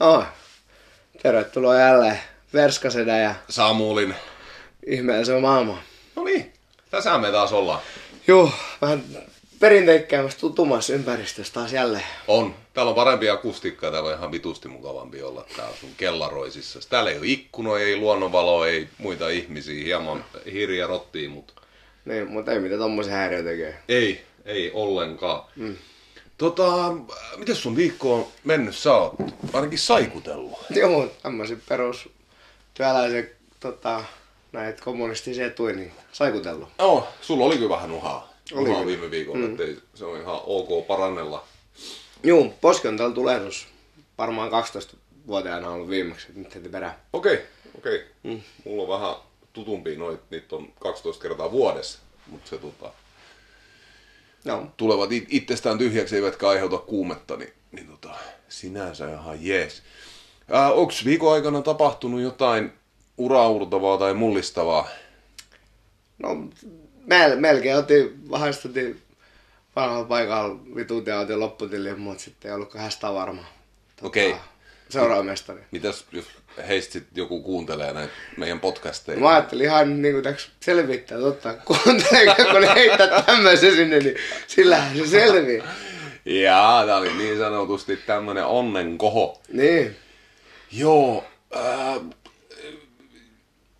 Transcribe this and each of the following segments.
Oh. Tervetuloa jälleen Verskasedä ja Samulin. ihmeellisen maailmaan. No niin, tässä me taas ollaan. Juu, vähän perinteikkäämmästä tutumassa ympäristössä taas jälleen. On. Täällä on parempi akustiikka, täällä on ihan vitusti mukavampi olla täällä sun kellaroisissa. Täällä ei ole ikkunoja, ei luonnonvaloa, ei muita ihmisiä, hieman hirja rottii, mutta Niin, mutta ei mitään tommosia häiriö tekee. ei, ei ollenkaan. Mm. Tota, miten sun viikko on mennyt? Sä oot ainakin saikutellut. Joo, tämmöisen perus työläisen tota, näitä kommunistisia etuja, niin saikutellut. Joo, sulla oli kyllä vähän nuhaa. Oli nuhaa kyllä. viime viikolla, mm. ettei se on ihan ok parannella. Juu, poski on täällä tulehdus. Varmaan 12-vuotiaana ollut viimeksi, nyt heti perään. Okei, okei. Mm. Mulla on vähän tutumpia noit, niitä on 12 kertaa vuodessa, mutta se tota, Joo. tulevat it- itsestään tyhjäksi eivätkä aiheuta kuumetta, niin, niin tota, sinänsä ihan jees. Ää, onks viikon aikana tapahtunut jotain uraurtavaa tai mullistavaa? No, mel, melkein otin, vahvistutin vanhalla paikalla vitut ja otin lopputiliin, mutta sitten ei ollut hästää varma. Tota, Okei. Seuraava mestari. Mitäs jos heistä sit joku kuuntelee näitä meidän podcasteja? Mä ajattelin ihan niin kuin täks selvittää, totta, kuunteleeko, kun ne heittää tämmöisen sinne, niin sillähän se selvii. Jaa, tää oli niin sanotusti tämmönen onnenkoho. Niin. Joo, ää,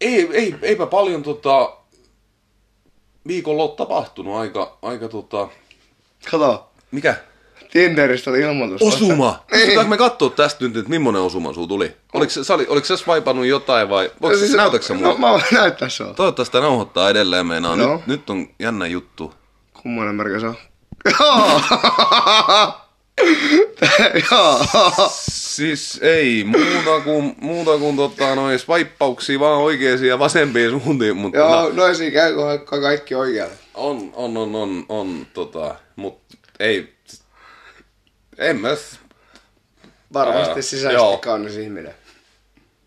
ei, ei, eipä paljon tota, viikolla ole tapahtunut aika, aika tota, Kato, mikä? Tinderistä oli ilmoitus. Osuma! Pystytäänkö me katsoa tästä nyt, että millainen osuma sulla tuli? Oliko, se- sä, oli, oliko sä swipannut jotain vai voiko, siis, näytätkö sä No, mulle? mä voin näyttää se on. Toivottavasti tämä nauhoittaa edelleen meinaa. Joo. Nyt, nyt on jännä juttu. Kummonen merkki se on? Siis ei muuta kuin, muuta kuin tota, noin swipeauksia vaan oikeisiin ja vasempiin suuntiin, mutta Joo, no, noin käy, kun kaikki oikealle. on, on, on, on, on, tota, mutta ei, en mä, Varmasti Ää, sisäisesti joo. kaunis ihminen.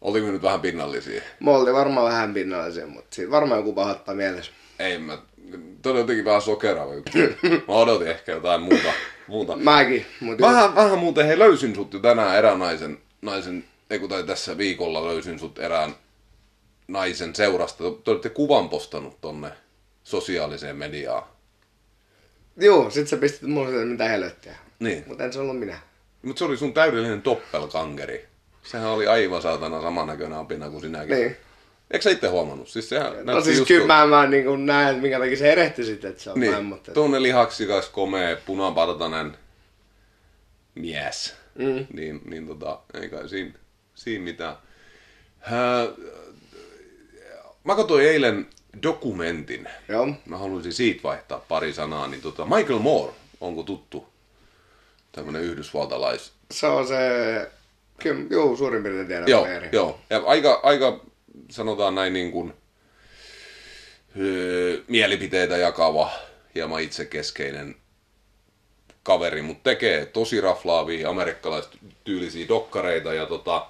olimme nyt vähän pinnallisia. Mä oltiin varmaan vähän pinnallisia, mutta siitä varmaan joku pahoittaa mielessä. Ei mä, toi on jotenkin vähän sokeraava juttu. Mä odotin ehkä jotain muuta. muuta. Mäkin, mutta Vähän, vähän muuten, hei löysin sut jo tänään erään naisen, naisen ei kun tai tässä viikolla löysin sut erään naisen seurasta. Te, te olette kuvan postannut tonne sosiaaliseen mediaan. Joo, sit sä pistit mulle mitä helvettiä. Niin. Mutta en se ollut minä. Mutta se oli sun täydellinen doppelgangeri. Sehän oli aivan saatana samannäköinen apina kuin sinäkin. Niin. Eikö sä itse huomannut? Siis sehän No siis just kyllä mä, mä niin kuin näen, minkä takia se erehti sitten, että se on näin, Niin, mutta... tuonne lihaksikas, komea, punapartainen mies. Mm. Niin, niin tota, ei kai siinä, siinä mitään. Hää, mä katsoin eilen dokumentin. Joo. Mä haluaisin siitä vaihtaa pari sanaa. Niin tota, Michael Moore, onko tuttu? Tämmönen yhdysvaltalais. Se on se... Kyllä, juu, suurin piirtein tiedän. Joo, Eri. joo. Ja aika, aika, sanotaan näin niin kuin, öö, mielipiteitä jakava, hieman itsekeskeinen kaveri, mutta tekee tosi raflaavia amerikkalaistyylisiä dokkareita ja tota,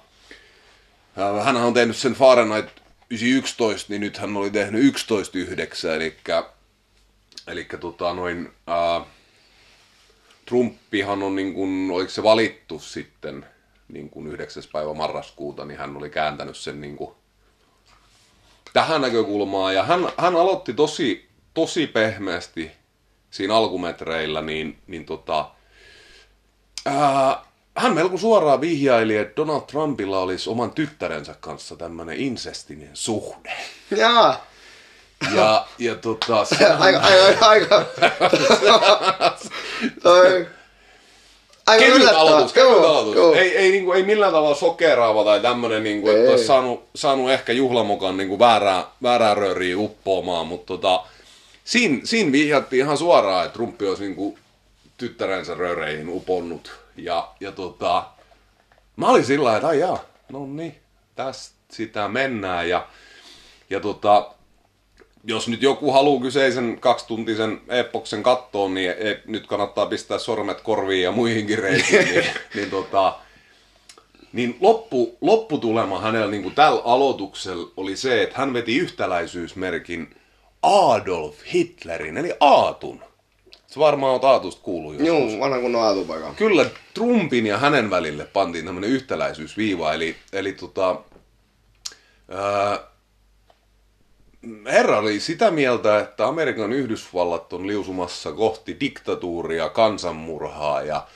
hän on tehnyt sen Fahrenheit 911, niin nyt hän oli tehnyt 11.9, eli eli tota noin, ää, Trumpihan on niin kuin, oliko se valittu sitten niin kuin 9. päivä marraskuuta, niin hän oli kääntänyt sen niin kuin tähän näkökulmaan. Ja hän, hän aloitti tosi, tosi pehmeästi siinä alkumetreillä, niin, niin tota, ää, hän melko suoraan vihjaili, että Donald Trumpilla olisi oman tyttärensä kanssa tämmöinen insestinen suhde. Jaa. Ja, ja tota, se, aika, aika, aika. Toi. Aika Kevyt yllättävää. aloitus, kevyt Joo, aloitus. joo. Ei, ei, niinku, ei millään tavalla sokeraava tai tämmönen, niinku, että Ei. olisi saanut, saanut ehkä juhlamokan niinku väärää, väärää rööriä uppoamaan, mutta tota, siinä, siinä vihjattiin ihan suoraan, että Trumpi olisi niinku tyttärensä rööreihin uponnut. Ja, ja tota, mä olin sillä lailla, että ai jaa, no niin, tästä sitä mennään. Ja, ja tota, jos nyt joku haluaa kyseisen kaksituntisen epoksen kattoon, niin e, nyt kannattaa pistää sormet korviin ja muihinkin reikiin. niin, niin, tota, niin loppu, lopputulema hänellä niin kuin tällä aloituksella oli se, että hän veti yhtäläisyysmerkin Adolf Hitlerin, eli Aatun Se varmaan on taatusta kuullut joskus. Joo, vanha kunnon aatupaikka. Kyllä Trumpin ja hänen välille pantiin tämmöinen yhtäläisyysviiva, eli, eli tota, ää, herra oli sitä mieltä, että Amerikan Yhdysvallat on liusumassa kohti diktatuuria, kansanmurhaa ja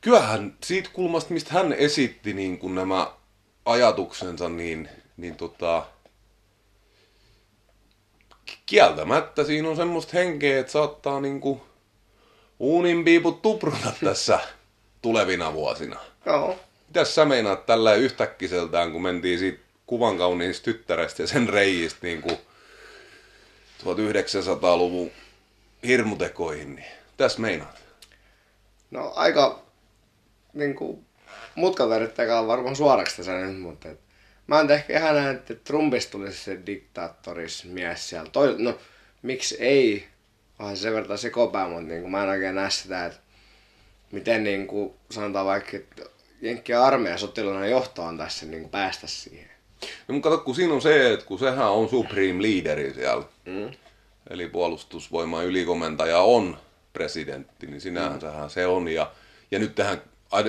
kyllähän siitä kulmasta, mistä hän esitti niin kuin nämä ajatuksensa, niin, niin tota, kieltämättä siinä on semmoista henkeä, että saattaa niin kuin uunin piiput tuprata tässä tulevina vuosina. Joo. Mitäs sä meinaat tällä yhtäkkiseltään, kun mentiin siitä kuvan kauniista tyttärestä ja sen reijistä niin kuin 1900-luvun hirmutekoihin, niin tässä meinaat? No aika niinku mutkalta yrittäkään varmaan suoraksi tässä nyt, mutta et, mä en ehkä ihan näe, että Trumpista tulisi se diktaattoris mies siellä. Toi, no, miksi ei? Onhan se sen verran sekopää, mutta niinku, mä en oikein näe sitä, että miten niinku, sanotaan vaikka, että Jenkkien sotilainen johto on tässä niinku päästä siihen. No, mutta kato, kun siinä on se, että kun sehän on supreme leaderi siellä, Mm. eli puolustusvoiman ylikomentaja on presidentti, niin sinähän mm. se on. Ja, ja nyt, tähän,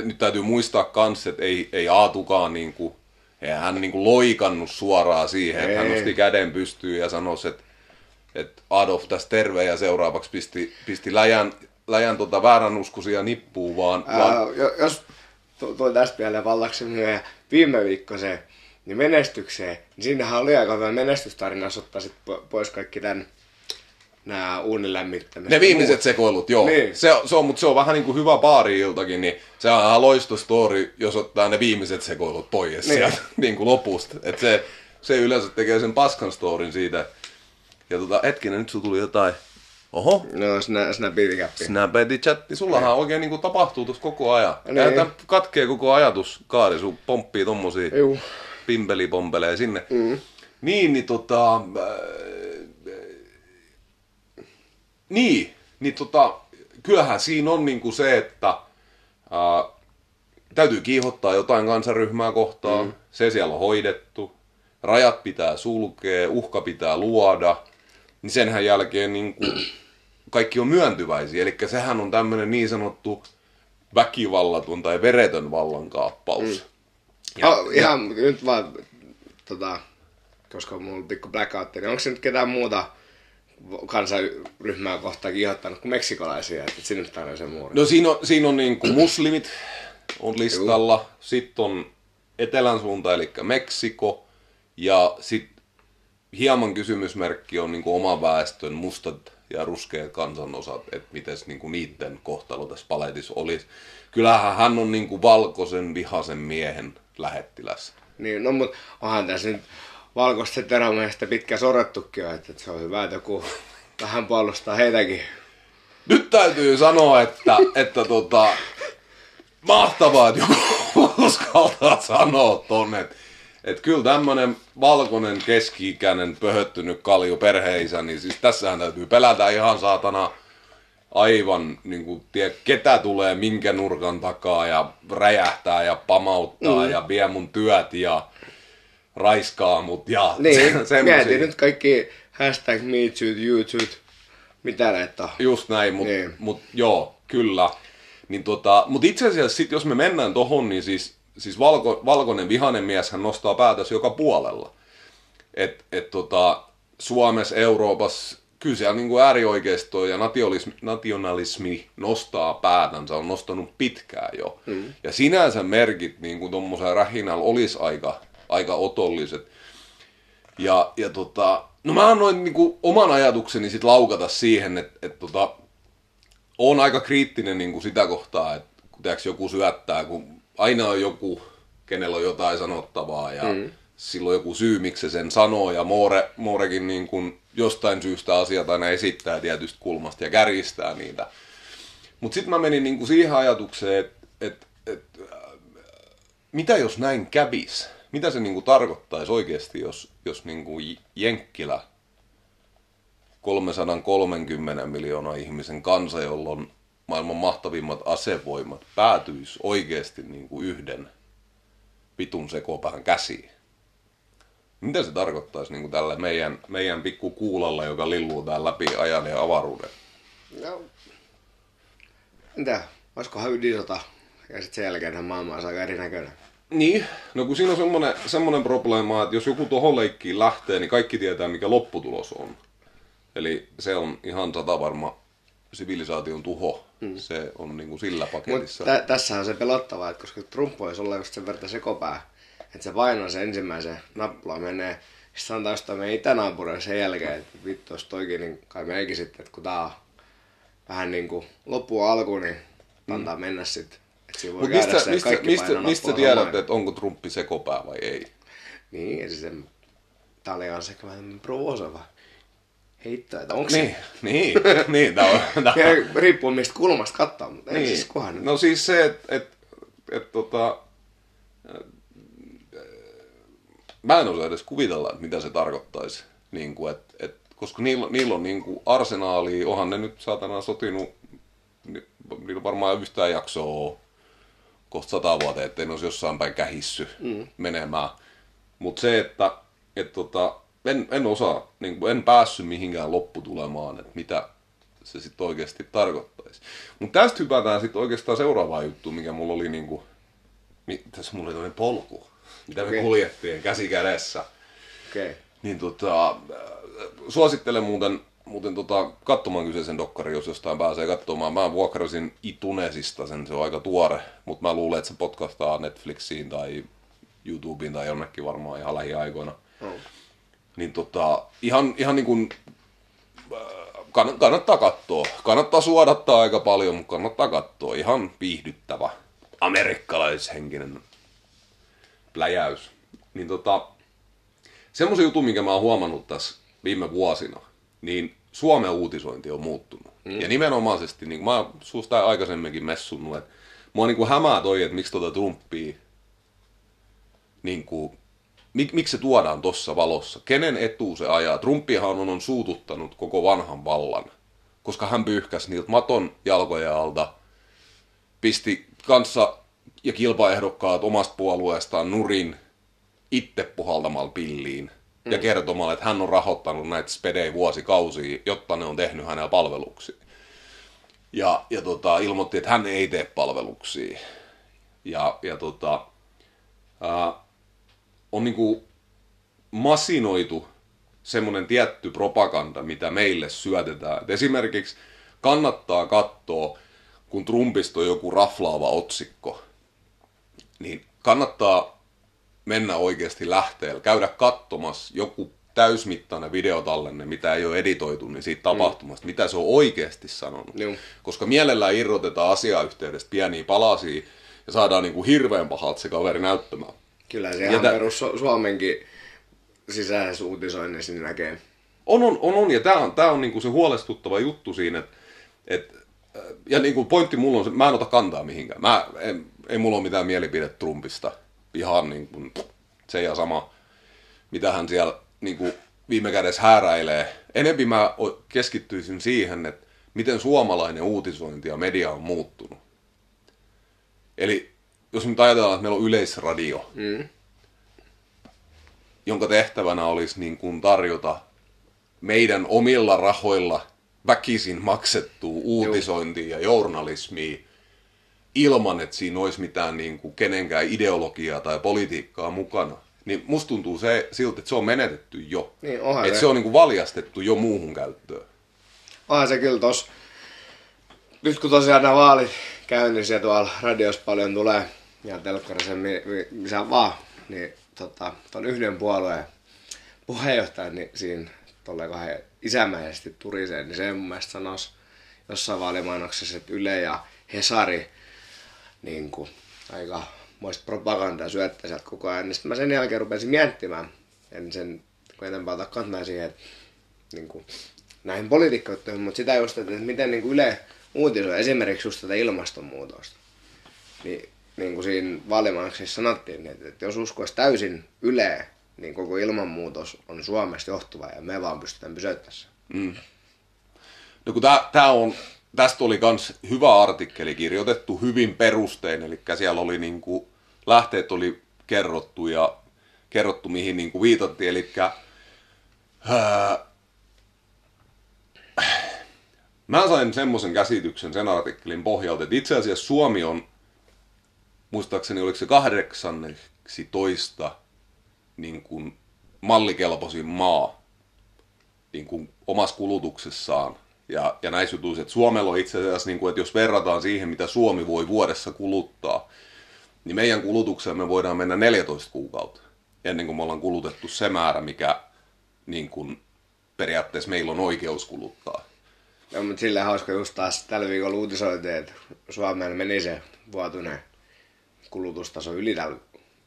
nyt täytyy muistaa kans, että ei, ei Aatukaan niin kuin, eihän hän niin kuin loikannut suoraan siihen, että hän Ei. nosti käden pystyyn ja sanoi, että, että Adolf tässä terve ja seuraavaksi pisti, pisti läjän, läjän tota vääränuskoisia nippuun, vaan, vaan Ää, jo- jos tuli tästä vielä vallaksi myöhään viime viikko se, niin menestykseen, niin siinähän oli aika hyvä menestystarina, jos ottaa sit po- pois kaikki tämän nämä uunin lämmittämiset. Ne viimeiset sekoilut, joo. Niin. Se, se on, mutta se on vähän niin kuin hyvä baari-iltakin, niin se on ihan loistostori, jos ottaa ne viimeiset sekoilut pois niin. Niin. sieltä niin kuin lopusta. Et se, se yleensä tekee sen paskan storin siitä. Ja tota, hetkinen, nyt sulla tuli jotain. Oho, No, sinä, sinä piirikäppi. Snapchat chatti, sullahan oikein niin kuin tapahtuu tuossa koko ajan. Niin. Niin. katkee koko ajatus, kaari, sun pomppii tommosia Juu. Pimpelipompelee sinne. Mm. Niin, niin tota... Äh, niin, niin tota, kyllähän siinä on niinku se, että äh, täytyy kiihottaa jotain kansaryhmää kohtaan. Mm. Se siellä on hoidettu. Rajat pitää sulkea, uhka pitää luoda. Niin senhän jälkeen niinku kaikki on myöntyväisiä. Eli sehän on tämmöinen niin sanottu väkivallaton tai veretön vallankaappaus. Mm. Ja, oh, ihan nyt vaan, tota, koska mulla on pikku blackout, niin onko se nyt ketään muuta kansaryhmää kohtaan kiihottanut kuin meksikolaisia, että sinne tarvitsee sen muuri? No siinä on, siinä on niin kuin muslimit on listalla, sitten on etelän suunta, eli Meksiko, ja sitten hieman kysymysmerkki on niin kuin oman väestön mustat ja ruskeat kansanosat, että miten niin kuin niiden kohtalo tässä paletissa olisi. Kyllähän hän on niin kuin valkoisen vihaisen miehen lähettiläs. Niin, no mut onhan tässä nyt valkoista terämiestä pitkä sorrettukin jo, että se on hyvä, että joku vähän puolustaa heitäkin. Nyt täytyy sanoa, että, että tota, mahtavaa, että joku uskaltaa sanoa tonne. Että et kyllä tämmönen valkoinen keski-ikäinen pöhöttynyt kalju perheisä, niin siis tässähän täytyy pelätä ihan saatana aivan, niin kuin, tie, ketä tulee minkä nurkan takaa ja räjähtää ja pamauttaa mm. ja vie mun työt ja raiskaa mut ja Niin, semmosia. mietin nyt kaikki hashtag me too, you too, mitä näitä on. Just näin, mutta Niin. mut, joo, kyllä. Niin tota, mutta itse asiassa sit, jos me mennään tohon, niin siis, siis valko, valkoinen vihainen mies hän nostaa päätös joka puolella. Et, et tota, Suomessa, Euroopassa, kyllä siellä niin äärioikeisto ja nationalismi, nationalismi nostaa päätänsä, on nostanut pitkään jo. Mm. Ja sinänsä merkit niin kuin tuommoisella rähinällä olisi aika, aika otolliset. Ja, ja tota, no mä annoin niinku oman ajatukseni sit laukata siihen, että et tota, on aika kriittinen niinku sitä kohtaa, että kun joku syöttää, kun aina on joku, kenellä on jotain sanottavaa ja mm. Silloin joku syy, miksi se sen sanoo ja Moore, Moorekin niin kuin jostain syystä asiat aina esittää tietystä kulmasta ja kärjistää niitä. Mutta sitten mä menin niinku siihen ajatukseen, että et, et, äh, mitä jos näin kävis? Mitä se niinku tarkoittaisi oikeasti, jos, jos niinku J- Jenkkilä 330 miljoonaa ihmisen kansa, jolla on maailman mahtavimmat asevoimat, päätyisi oikeasti niinku yhden vitun sekopään käsiin? Mitä se tarkoittaisi niinku tälle meidän, meidän pikku kuulalla, joka lilluu täällä läpi ajan ja avaruuden? No, Mitä? Olisikohan ydisota? Ja sitten sen jälkeen maailma olisi aika erinäköinen. Niin, no kun siinä on semmoinen, semmoinen probleema, että jos joku tuohon leikkiin lähtee, niin kaikki tietää, mikä lopputulos on. Eli se on ihan sata varma sivilisaation tuho. Mm. Se on niin kuin sillä paketissa. Mutta tä- tässä on se pelottavaa, että koska Trump voisi olla just sen verran sekopää, että se painaa se ensimmäisen nappula menee, sitten antaa jostain meidän itänaapureille sen jälkeen, että vittu, jos toikin, niin kai meikin sitten, että kun tää on vähän niin kuin loppu alku, niin antaa mm. mennä sitten. Että siinä voi käydä mistä, se, mistä, kaikki mistä, mistä nappulaa tiedät, että onko Trumpi sekopää vai ei? Niin, ja se tää oli kanssa ehkä vähän provosoiva heitto, että onko Niin, niin, niin. Tää on, tää se... on. Riippuu mistä kulmasta katsoa, mutta ei Niin. siis kunhan nyt. No siis se, että et, et, tota, mä en osaa edes kuvitella, että mitä se tarkoittaisi. Niin kuin, et, et, koska niillä, niillä on niin kuin arsenaali, onhan ne nyt saatana sotinut, ni- niillä on varmaan yhtään jaksoa kohta sata vuotta, ettei ne olisi jossain päin kähissy mm. menemään. Mutta se, että et, tota, en, en osaa, niin kuin, en päässyt mihinkään lopputulemaan, että mitä se sitten oikeasti tarkoittaisi. Mutta tästä hypätään sitten oikeastaan seuraavaan juttuun, mikä mulla oli niinku, mi, tässä mulla oli polku, mitä me kuljettiin käsi kädessä. Okay. Niin tota, äh, suosittelen muuten, muuten tota, katsomaan kyseisen dokkari, jos jostain pääsee katsomaan. Mä vuokrasin Itunesista sen, se on aika tuore, mutta mä luulen, että se podcastaa Netflixiin tai YouTubeen tai jonnekin varmaan ihan lähiaikoina. Oh. Niin tota, ihan, ihan niin kuin, kann- kannattaa katsoa. Kannattaa suodattaa aika paljon, mutta kannattaa katsoa. Ihan viihdyttävä amerikkalaishenkinen pläjäys. Niin tota, semmoisen jutun, minkä mä oon huomannut tässä viime vuosina, niin Suomen uutisointi on muuttunut. Mm. Ja nimenomaisesti, niin mä oon susta aikaisemminkin messunut, että mua niin kuin hämää toi, että miksi tuota Trumpia, niin kuin, mik, miksi se tuodaan tossa valossa? Kenen etu se ajaa? Trumpihan on, on suututtanut koko vanhan vallan, koska hän pyyhkäsi niiltä maton jalkojen alta, pisti kanssa kilpaehdokkaat omasta puolueestaan nurin itse puhaltamalla pilliin mm. ja kertomalla, että hän on rahoittanut näitä spedejä vuosikausia, jotta ne on tehnyt hänellä palveluksia. Ja, ja tota, ilmoitti, että hän ei tee palveluksia. Ja, ja tota, ää, on niinku masinoitu semmoinen tietty propaganda, mitä meille syötetään. Et esimerkiksi kannattaa katsoa, kun Trumpista on joku raflaava otsikko, niin kannattaa mennä oikeasti lähteellä, käydä katsomassa joku täysmittainen videotallenne, mitä ei ole editoitu, niin siitä tapahtumasta, mm. mitä se on oikeasti sanonut. Joo. Koska mielellään irrotetaan asiayhteydestä pieniä palasia ja saadaan niin kuin hirveän pahalta se kaveri näyttämään. Kyllä se Ja ihan tä- perus Su- Suomenkin sisäisessä uutisoinnissa niin näkee. On, on, on, on. ja tämä on, tää on niinku se huolestuttava juttu siinä, että et, ja niinku pointti mulla on se, mä en ota kantaa mihinkään. Mä, en, ei mulla ole mitään mielipidettä Trumpista. Ihan niin kuin se ja sama, mitä hän siellä niinku viime kädessä hääräilee. Enempi mä keskittyisin siihen, että miten suomalainen uutisointi ja media on muuttunut. Eli jos nyt ajatellaan, että meillä on yleisradio, Mm. jonka tehtävänä olisi niin kuin tarjota meidän omilla rahoilla väkisin maksettua uutisointia ja journalismia ilman, että siinä olisi mitään niin kuin kenenkään ideologiaa tai politiikkaa mukana. Niin musta tuntuu se, siltä, että se on menetetty jo. Niin, että se. se on niin kuin valjastettu jo muuhun käyttöön. Onhan se kyllä tos. Nyt kun tosiaan nämä vaalit käynnissä ja tuolla radios paljon tulee ja telkkarissa mi- mi- missä vaan, niin tota, ton yhden puolueen puheenjohtaja, niin siinä tolleen kahden isämäisesti turisee, niin se mun mielestä sanoisi jossain vaalimainoksessa, että Yle ja Hesari niin kuin, aika moista propagandaa syöttää sieltä koko ajan. Niin sitten mä sen jälkeen rupesin miettimään, en sen kuitenkaan ota kantaa siihen, että niin kuin, näihin poliitikkoihin, mutta sitä just, että miten niin kuin Yle uutisoi esimerkiksi just tätä ilmastonmuutosta. Niin, niin kuin siinä vaalimainoksessa sanottiin, niin että, että jos uskoisi täysin Yleä, niin koko ilmanmuutos on Suomesta johtuva ja me vaan pystytään pysäyttämään sen. No kun tää on, tästä oli kans hyvä artikkeli kirjoitettu hyvin perustein, eli siellä oli niinku, lähteet oli kerrottu ja kerrottu mihin niinku viitattiin, eli ää, mä sain semmoisen käsityksen sen artikkelin pohjalta, että itse asiassa Suomi on, muistaakseni oliko se kahdeksanneksi toista niin kuin mallikelpoisin maa niin kuin omassa kulutuksessaan. Ja, ja näissä jutuissa, että Suomella on itse asiassa, niin kuin, että jos verrataan siihen, mitä Suomi voi vuodessa kuluttaa, niin meidän kulutukseen me voidaan mennä 14 kuukautta ennen kuin me ollaan kulutettu se määrä, mikä niin kuin, periaatteessa meillä on oikeus kuluttaa. No, mutta sillä hauska just taas tällä viikolla uutisoitiin, että Suomeen meni se vuotuinen kulutustaso yli tällä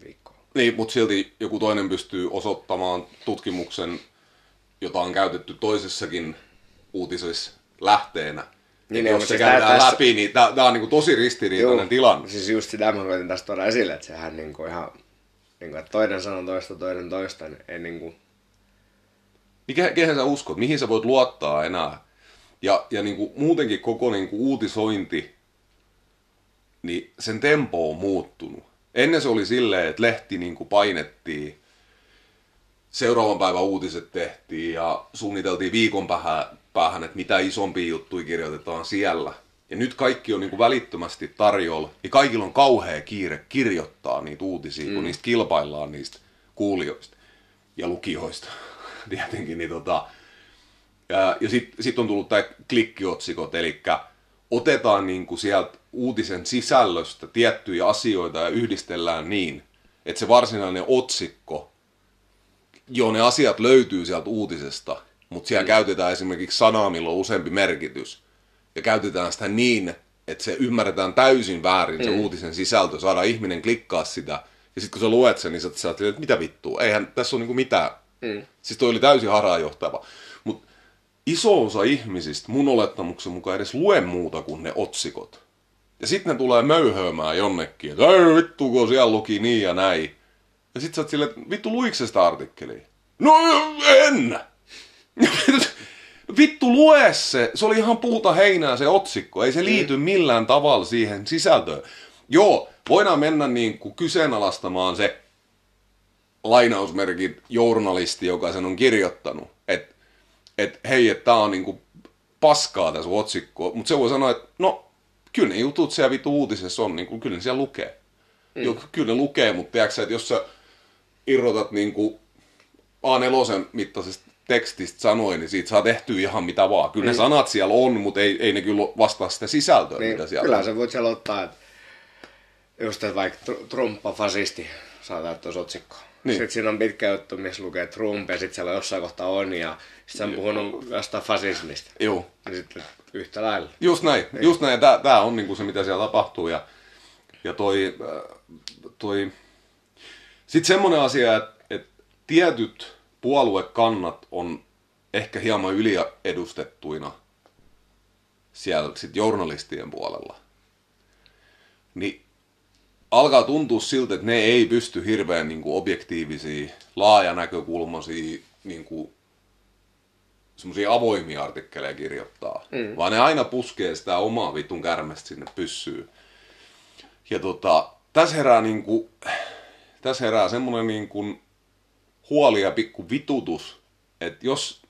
viikkoa. Niin, mutta silti joku toinen pystyy osoittamaan tutkimuksen, jota on käytetty toisessakin uutisissa lähteenä. Niin, niin, jos se siis käydään tässä... läpi, niin tämä on niinku tosi ristiriitainen Joo, tilanne. Siis just sitä mä koitin tästä tuoda esille, että sehän niinku ihan, niinku, että toinen sanoo toista, toinen toista, niin ei niinku... Mikä, kehen sä uskot? Mihin sä voit luottaa enää? Ja, ja niinku, muutenkin koko niinku, uutisointi, niin sen tempo on muuttunut. Ennen se oli silleen, että lehti niinku, painettiin seuraavan päivän uutiset tehtiin ja suunniteltiin viikon päähän, päähän että mitä isompia juttuja kirjoitetaan siellä. Ja nyt kaikki on niin kuin välittömästi tarjolla ja kaikilla on kauhea kiire kirjoittaa niitä uutisia, mm. kun niistä kilpaillaan niistä kuulijoista ja lukijoista tietenkin. Niin tota, ja, ja sitten sit on tullut tämä klikkiotsikot, eli otetaan niin kuin sieltä uutisen sisällöstä tiettyjä asioita ja yhdistellään niin, että se varsinainen otsikko joo, ne asiat löytyy sieltä uutisesta, mutta siellä mm. käytetään esimerkiksi sanaa, millä on useampi merkitys. Ja käytetään sitä niin, että se ymmärretään täysin väärin, se mm. uutisen sisältö, saadaan ihminen klikkaa sitä. Ja sitten kun sä luet sen, niin sä ajattelet, että mitä vittua, eihän tässä ole niinku mitään. Mm. Siis toi oli täysin harhaanjohtava. Mutta iso osa ihmisistä mun olettamuksen mukaan edes lue muuta kuin ne otsikot. Ja sitten ne tulee möyhöömään jonnekin, että vittu, kun siellä luki niin ja näin. Ja sit sä oot silleen, että vittu luiko sitä artikkelia? No en! vittu lue se! Se oli ihan puuta heinää se otsikko. Ei se liity mm. millään tavalla siihen sisältöön. Joo, voidaan mennä niin kuin kyseenalaistamaan se lainausmerkit journalisti, joka sen on kirjoittanut. Että et, hei, että tää on niin kuin paskaa tässä otsikko. Mutta se voi sanoa, että no, kyllä ne jutut siellä vittu uutisessa on, niin kuin, kyllä ne siellä lukee. Mm. Jo, kyllä ne lukee, mutta tiedätkö, että jos sä irrotat niin kuin A4 mittaisesta tekstistä sanoin, niin siitä saa tehtyä ihan mitä vaan. Kyllä niin. ne sanat siellä on, mutta ei, ei ne kyllä vastaa sitä sisältöä, niin, mitä siellä Kyllä on. se voit siellä ottaa, että just että vaikka Trumpa fasisti saa tuossa otsikkoa. Niin. Sitten siinä on pitkä juttu, missä lukee Trump ja sitten siellä jossain kohtaa on ja sitten on puhunut jostain fasismista. Joo. Ja sitten yhtä lailla. Just näin, niin. just näin. Ja tämä on niinku se, mitä siellä tapahtuu. Ja, ja toi, äh, toi sitten semmoinen asia, että tietyt puoluekannat on ehkä hieman yliedustettuina siellä sit journalistien puolella. Niin alkaa tuntua siltä, että ne ei pysty hirveän niin kuin objektiivisia, laajanäkökulmaisia, niin kuin, semmoisia avoimia artikkeleja kirjoittaa. Mm. Vaan ne aina puskee sitä omaa vitun kärmestä sinne pyssyyn. Ja tota, tässä herää niin kuin, tässä herää semmoinen niin kuin huoli ja pikku vitutus, että jos,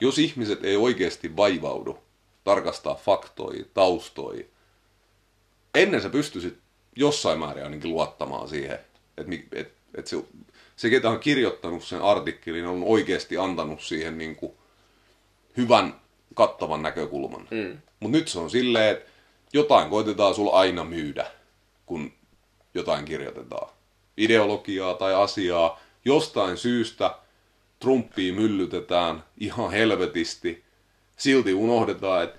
jos ihmiset ei oikeasti vaivaudu tarkastaa faktoja, taustoja, ennen sä pystyisit jossain määrin ainakin luottamaan siihen, että et, et se, se, ketä on kirjoittanut sen artikkelin, on oikeasti antanut siihen niin kuin hyvän, kattavan näkökulman. Mm. Mutta nyt se on silleen, että jotain koitetaan sulla aina myydä, kun jotain kirjoitetaan ideologiaa tai asiaa, jostain syystä Trumpia myllytetään ihan helvetisti, silti unohdetaan, että,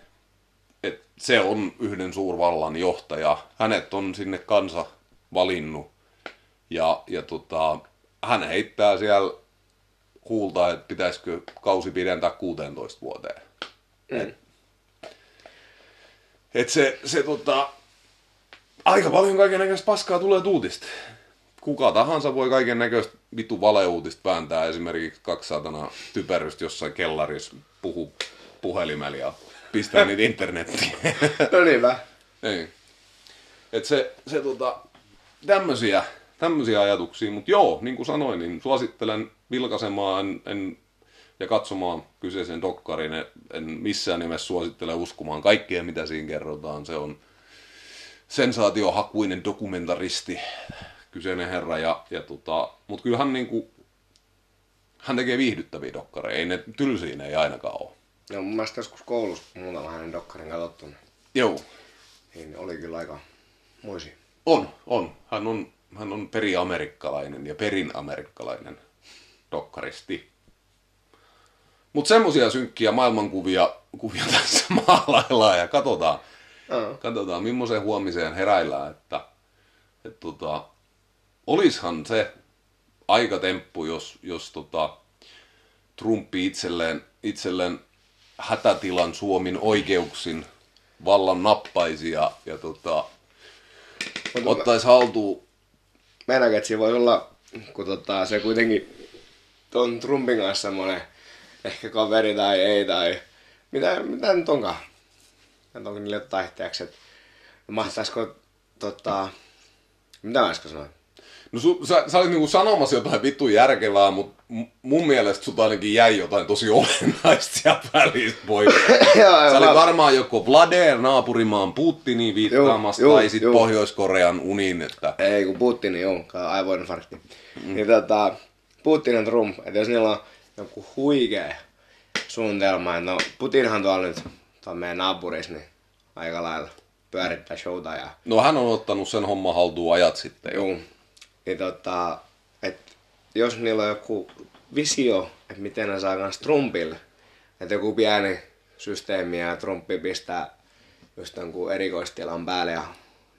että se on yhden suurvallan johtaja. Hänet on sinne kansa valinnut ja, ja tota, hän heittää siellä huulta, että pitäisikö kausi pidentää 16 vuoteen. Mm. Et, et se, se tota, aika paljon kaiken paskaa tulee tuutista kuka tahansa voi kaiken näköistä vitu valeuutista vääntää esimerkiksi kaksi satana typerystä jossain kellarissa puhu puhelimella ja pistää niitä internettiin. no niinpä. Niin. Et se, se tota, tämmösiä, tämmösiä ajatuksia, mutta joo, niin kuin sanoin, niin suosittelen vilkaisemaan, en, en ja katsomaan kyseisen dokkarin. En missään nimessä suosittele uskomaan kaikkea, mitä siinä kerrotaan. Se on sensaatiohakuinen dokumentaristi, kyseinen herra. Ja, ja tota, Mutta kyllä hän, niinku, hän tekee viihdyttäviä dokkareja. Ei ne tylsiä ei ainakaan ole. No mun mielestä joskus koulussa muutama hänen dokkarin katsottu, Joo. niin oli kyllä aika muisi. On, on. Hän on, hän on periamerikkalainen ja perinamerikkalainen dokkaristi. Mutta semmoisia synkkiä maailmankuvia kuvia tässä maalaillaan ja katsotaan, Aa. katsotaan millaiseen huomiseen heräillään, että, että tota, olishan se aikatemppu, jos, jos tota, Trumpi itselleen, itselleen hätätilan Suomin oikeuksin vallan nappaisi ja, ja tota, ottaisi haltuun. Meinaanko, että siinä voisi olla, kun tota, se kuitenkin ton Trumpin kanssa semmonen ehkä kaveri tai ei tai mitä, mitä nyt onkaan. Että onko niille jotain ehtiäksi, että mahtaisiko tota, mitä mä äsken sanoin? No su, sä, sä olit niinku sanomassa jotain vittu järkevää, mutta mun mielestä sut ainakin jäi jotain tosi olennaista sieltä välistä pois. Joo, Sä olit varmaan joko Vladimir naapurimaan Putiniin viittaamassa Joo, joo, tai sitten joo. Pohjois-Korean uniin, että Ei, kun Putin, joo, aivoinfarkti. Mm. Niin tota, Putin ja Trump, että jos niillä on joku huikea suunnitelma, että no Putinhan tuolla nyt, tuolla meidän naapurissa, niin aika lailla pyörittää showta ja no hän on ottanut sen homman haltuun ajat sitten. jo. Niin tota, että jos niillä on joku visio, että miten ne saa kans Trumpille, että joku pieni systeemi ja Trumpi pistää just jonkun erikoistilan päälle ja,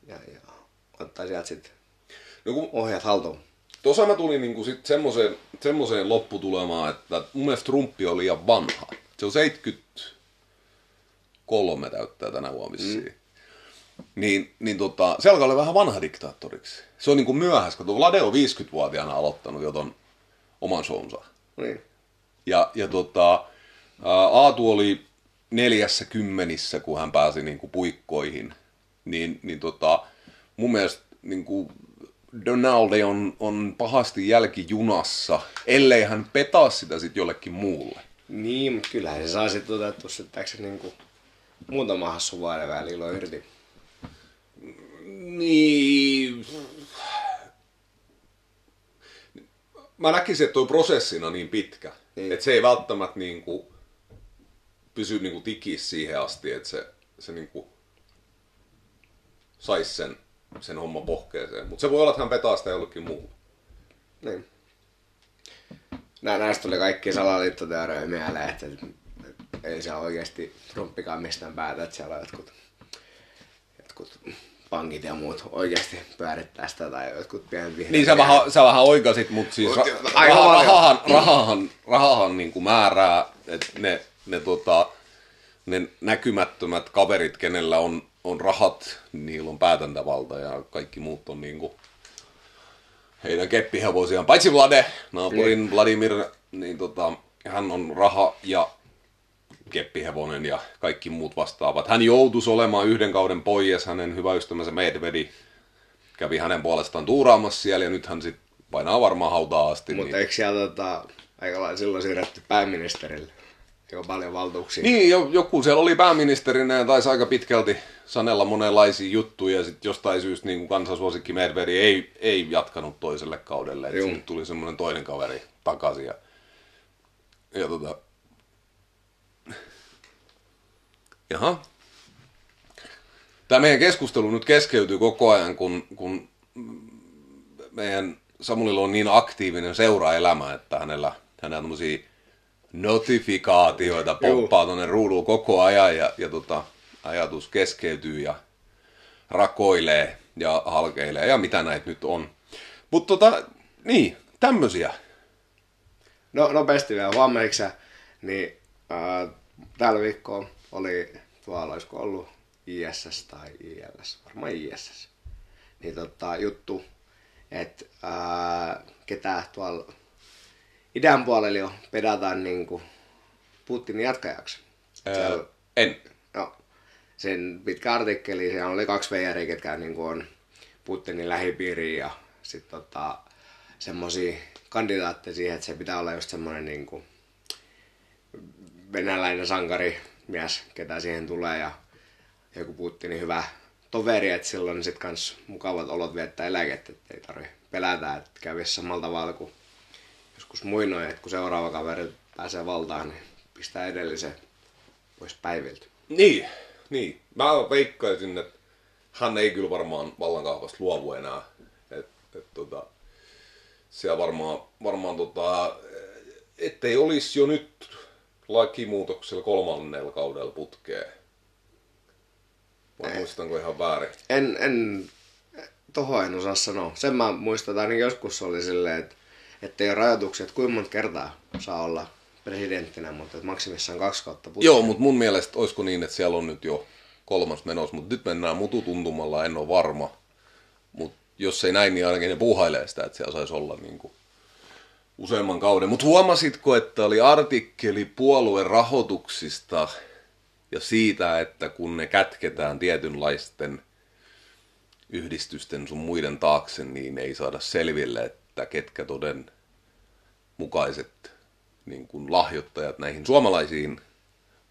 ja, ja ottaa sieltä sitten No kun ohjat haltuun. Tuossa mä tulin niinku sit semmoseen, semmoseen lopputulemaan, että mun mielestä Trumpi on liian vanha. Se on 73 täyttää tänä vuonna vissiin. Mm. Niin, niin tota, se alkaa olla vähän vanha diktaattoriksi. Se on niinku myöhässä, kun Vlade on 50-vuotiaana aloittanut jo ton oman shownsa. Niin. Ja, ja tota, Aatu oli neljässä kymmenissä, kun hän pääsi niin kuin puikkoihin. Niin, niin tota, mun mielestä niin kuin Donaldi on, on pahasti jälkijunassa, ellei hän petaa sitä sitten jollekin muulle. Niin, mutta kyllähän se saa sitten otettu sitten se niinku muutama hassu vuoden välillä irti. Niin... Mä näkisin, että toi prosessina niin pitkä, Niin. että se ei välttämättä niin kuin pysy niin kuin tikis siihen asti, että se, se niin kuin saisi sen, sen homman pohkeeseen. Mutta se voi olla, että hän petaa sitä jollekin muulle. Niin. Nä, näistä tuli kaikki salaliittoteorioita mieleen, että ei se oikeasti Trumpikaan mistään päätä, että siellä on jotkut, jotkut pankit ja muut oikeasti pyörittää sitä tai jotkut pienet vihreät. Niin sä vähän, sä vähän oikasit, mutta siis ra- rahahan, rahahan, rahahan niin kuin määrää, että ne, ne, tota, ne näkymättömät kaverit, kenellä on, on rahat, niillä on päätäntävalta ja kaikki muut on niin kuin heidän keppihevosiaan. Paitsi Vlade, naapurin Vladimir, niin tota, hän on raha ja keppihevonen ja kaikki muut vastaavat. Hän joutuisi olemaan yhden kauden pois, hänen hyvä ystävänsä Medvedi kävi hänen puolestaan tuuraamassa siellä ja nyt hän sitten painaa varmaan hautaa asti. Mutta niin, eikö siellä tota, aika lailla silloin siirretty pääministerille? Aika paljon valtuuksia. niin jo, joku siellä oli pääministerinä ja taisi aika pitkälti sanella monenlaisia juttuja ja sitten jostain syystä niin kuin kansansuosikki Medvedi ei, ei jatkanut toiselle kaudelle. Et Juu. sitten tuli semmoinen toinen kaveri takaisin ja, ja tota... Jaha. Tämä meidän keskustelu nyt keskeytyy koko ajan, kun, kun meidän Samulilla on niin aktiivinen seuraelämä, että hänellä, hänellä on tämmöisiä notifikaatioita pomppaa tuonne ruuduun koko ajan ja, ja tota, ajatus keskeytyy ja rakoilee ja halkeilee ja mitä näitä nyt on. Mutta tota, niin, tämmösiä. No nopeasti vielä vammeiksi, niin ää, tällä viikkoa oli tuolla, olisiko ollut ISS tai ILS, varmaan ISS. Niin tota, juttu, että ketä tuolla idän puolella jo pedataan niinku Putinin jatkajaksi. Öö, en. No, sen pitkä artikkeli, siellä oli kaksi veijariä, ketkä niin on Putinin lähipiiriin ja sitten tota, semmosia kandidaatteja siihen, että se pitää olla just semmoinen niin kuin, venäläinen sankari mies, ketä siihen tulee ja joku Putinin hyvä toveri, että silloin on sitten kans mukavat olot viettää eläkettä, että ei tarvi pelätä, että kävisi samalla tavalla kuin joskus muinoin, että kun seuraava kaveri pääsee valtaan, niin pistää edellisen pois päiviltä. Niin, niin. Mä veikkaisin, että hän ei kyllä varmaan vallankahvasta luovu enää. Et, et, tota, siellä varmaan, varmaan tota, ettei olisi jo nyt lakimuutoksella kolmannella kaudella putkea. Vai muistanko ihan väärin? En, en, toho en osaa sanoa. Sen mä muistan, että ainakin joskus oli silleen, että, että ei ole rajoituksia, että kuinka monta kertaa saa olla presidenttinä, mutta että maksimissaan kaksi kautta putkea. Joo, mutta mun mielestä olisiko niin, että siellä on nyt jo kolmas menossa, mutta nyt mennään mututuntumalla, en ole varma. Mutta jos ei näin, niin ainakin ne puuhailee sitä, että siellä saisi olla niin kuin useamman kauden. Mutta huomasitko, että oli artikkeli puolueen rahoituksista ja siitä, että kun ne kätketään tietynlaisten yhdistysten sun muiden taakse, niin ei saada selville, että ketkä toden mukaiset niin kuin lahjoittajat näihin suomalaisiin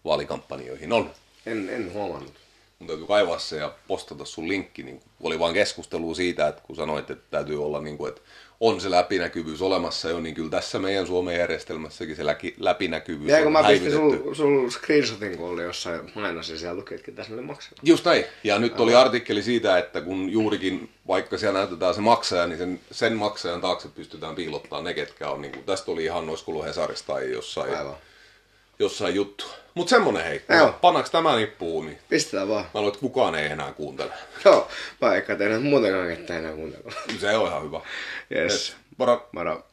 vaalikampanjoihin on. En, en huomannut. Mun täytyy kaivaa se ja postata sun linkki. Niin oli vain keskustelu siitä, että kun sanoit, että täytyy olla, niin kuin, että on se läpinäkyvyys olemassa jo, niin kyllä tässä meidän Suomen järjestelmässäkin se läki, läpinäkyvyys Ja kun on mä pistin sul, sul screenshotin, kun oli jossain mainossa, ja siellä luki, että ketä sinne maksaa. Just näin. Ja nyt oli artikkeli siitä, että kun juurikin, vaikka siellä näytetään se maksaja, niin sen, sen maksajan taakse pystytään piilottamaan ne, ketkä on. Niin kuin, tästä oli ihan olisiko Hesarissa tai jossain, Aivan. jossain juttu. Mutta semmonen hei. Joo. Pannaks tämä nippuun, niin Pistetään vaan. mä luulen, että kukaan ei enää kuuntele. Joo, vaikka teidän muutenkaan ketään enää kuuntella. Se on ihan hyvä. Yes. Moro. Moro.